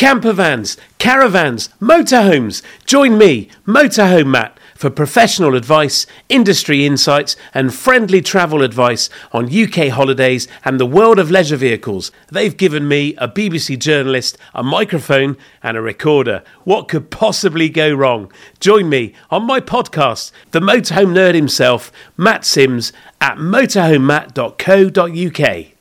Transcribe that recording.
camper vans, caravans, motorhomes. Join me, Motorhome Matt, for professional advice, industry insights, and friendly travel advice on UK holidays and the world of leisure vehicles. They've given me, a BBC journalist, a microphone and a recorder. What could possibly go wrong? Join me on my podcast, The Motorhome Nerd himself, Matt Sims, at motorhomematt.co.uk.